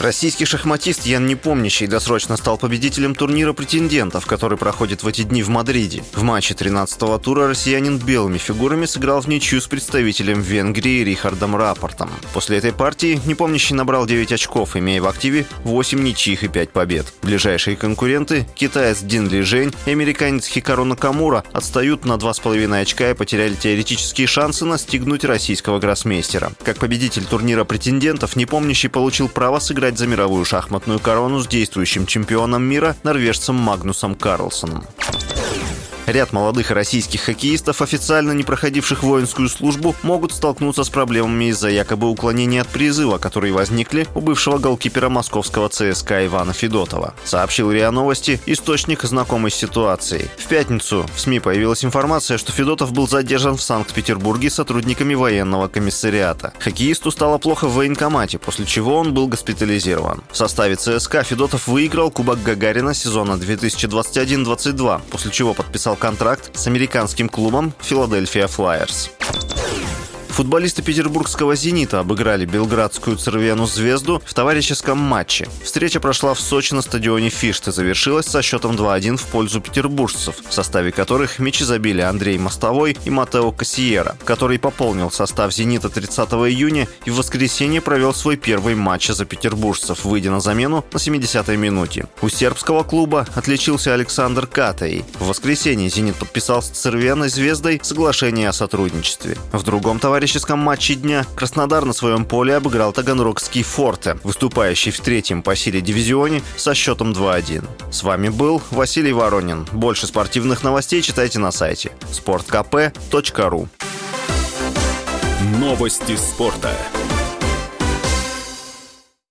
Российский шахматист Ян Непомнящий досрочно стал победителем турнира претендентов, который проходит в эти дни в Мадриде. В матче 13-го тура россиянин белыми фигурами сыграл в ничью с представителем Венгрии Рихардом Рапортом. После этой партии Непомнящий набрал 9 очков, имея в активе 8 ничьих и 5 побед. Ближайшие конкуренты – китаец Дин Ли Жень и американец Хикару Накамура – отстают на 2,5 очка и потеряли теоретические шансы настигнуть российского гроссмейстера. Как победитель турнира претендентов, Непомнящий получил право сыграть играть за мировую шахматную корону с действующим чемпионом мира норвежцем Магнусом Карлсоном. Ряд молодых российских хоккеистов, официально не проходивших воинскую службу, могут столкнуться с проблемами из-за якобы уклонения от призыва, которые возникли у бывшего голкипера московского ЦСКА Ивана Федотова. Сообщил РИА Новости источник знакомой с ситуацией. В пятницу в СМИ появилась информация, что Федотов был задержан в Санкт-Петербурге сотрудниками военного комиссариата. Хоккеисту стало плохо в военкомате, после чего он был госпитализирован. В составе ЦСКА Федотов выиграл Кубок Гагарина сезона 2021-22, после чего подписал контракт с американским клубом «Филадельфия Флайерс». Футболисты петербургского «Зенита» обыграли белградскую «Цервену Звезду» в товарищеском матче. Встреча прошла в Сочи на стадионе «Фишт» и завершилась со счетом 2-1 в пользу петербуржцев, в составе которых мячи забили Андрей Мостовой и Матео Кассиера, который пополнил состав «Зенита» 30 июня и в воскресенье провел свой первый матч за петербуржцев, выйдя на замену на 70-й минуте. У сербского клуба отличился Александр Катей. В воскресенье «Зенит» подписал с «Цервеной Звездой» соглашение о сотрудничестве. В другом товарищеском товарищеском матче дня Краснодар на своем поле обыграл Таганрогский Форте, выступающий в третьем по силе дивизионе со счетом 2-1. С вами был Василий Воронин. Больше спортивных новостей читайте на сайте sportkp.ru Новости спорта.